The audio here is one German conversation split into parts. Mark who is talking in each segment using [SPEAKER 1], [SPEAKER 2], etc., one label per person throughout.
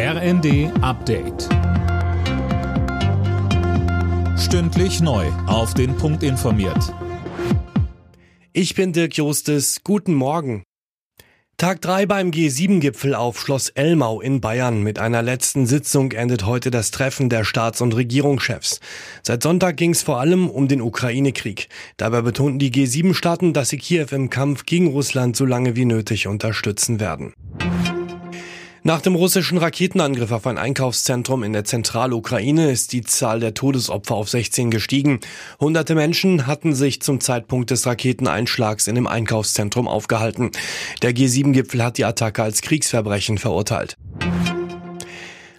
[SPEAKER 1] RND Update. Stündlich neu. Auf den Punkt informiert.
[SPEAKER 2] Ich bin Dirk Jostes. Guten Morgen. Tag 3 beim G7-Gipfel auf Schloss Elmau in Bayern. Mit einer letzten Sitzung endet heute das Treffen der Staats- und Regierungschefs. Seit Sonntag ging es vor allem um den Ukraine-Krieg. Dabei betonten die G7-Staaten, dass sie Kiew im Kampf gegen Russland so lange wie nötig unterstützen werden. Nach dem russischen Raketenangriff auf ein Einkaufszentrum in der Zentralukraine ist die Zahl der Todesopfer auf 16 gestiegen. Hunderte Menschen hatten sich zum Zeitpunkt des Raketeneinschlags in dem Einkaufszentrum aufgehalten. Der G7-Gipfel hat die Attacke als Kriegsverbrechen verurteilt.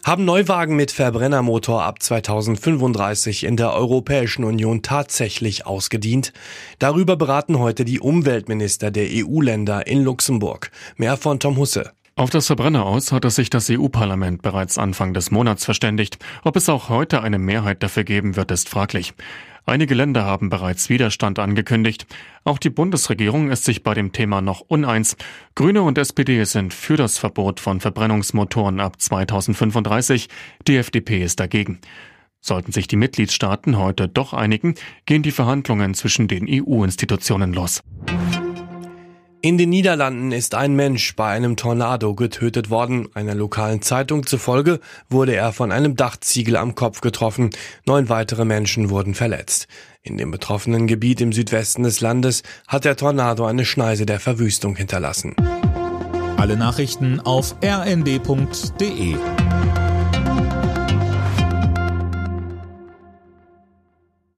[SPEAKER 2] Haben Neuwagen mit Verbrennermotor ab 2035 in der Europäischen Union tatsächlich ausgedient? Darüber beraten heute die Umweltminister der EU-Länder in Luxemburg. Mehr von Tom Husse.
[SPEAKER 3] Auf das Verbrenner aus hatte sich das EU-Parlament bereits Anfang des Monats verständigt. Ob es auch heute eine Mehrheit dafür geben wird, ist fraglich. Einige Länder haben bereits Widerstand angekündigt. Auch die Bundesregierung ist sich bei dem Thema noch uneins. Grüne und SPD sind für das Verbot von Verbrennungsmotoren ab 2035. Die FDP ist dagegen. Sollten sich die Mitgliedstaaten heute doch einigen, gehen die Verhandlungen zwischen den EU-Institutionen los.
[SPEAKER 2] In den Niederlanden ist ein Mensch bei einem Tornado getötet worden. Einer lokalen Zeitung zufolge wurde er von einem Dachziegel am Kopf getroffen. Neun weitere Menschen wurden verletzt. In dem betroffenen Gebiet im Südwesten des Landes hat der Tornado eine Schneise der Verwüstung hinterlassen.
[SPEAKER 1] Alle Nachrichten auf rnd.de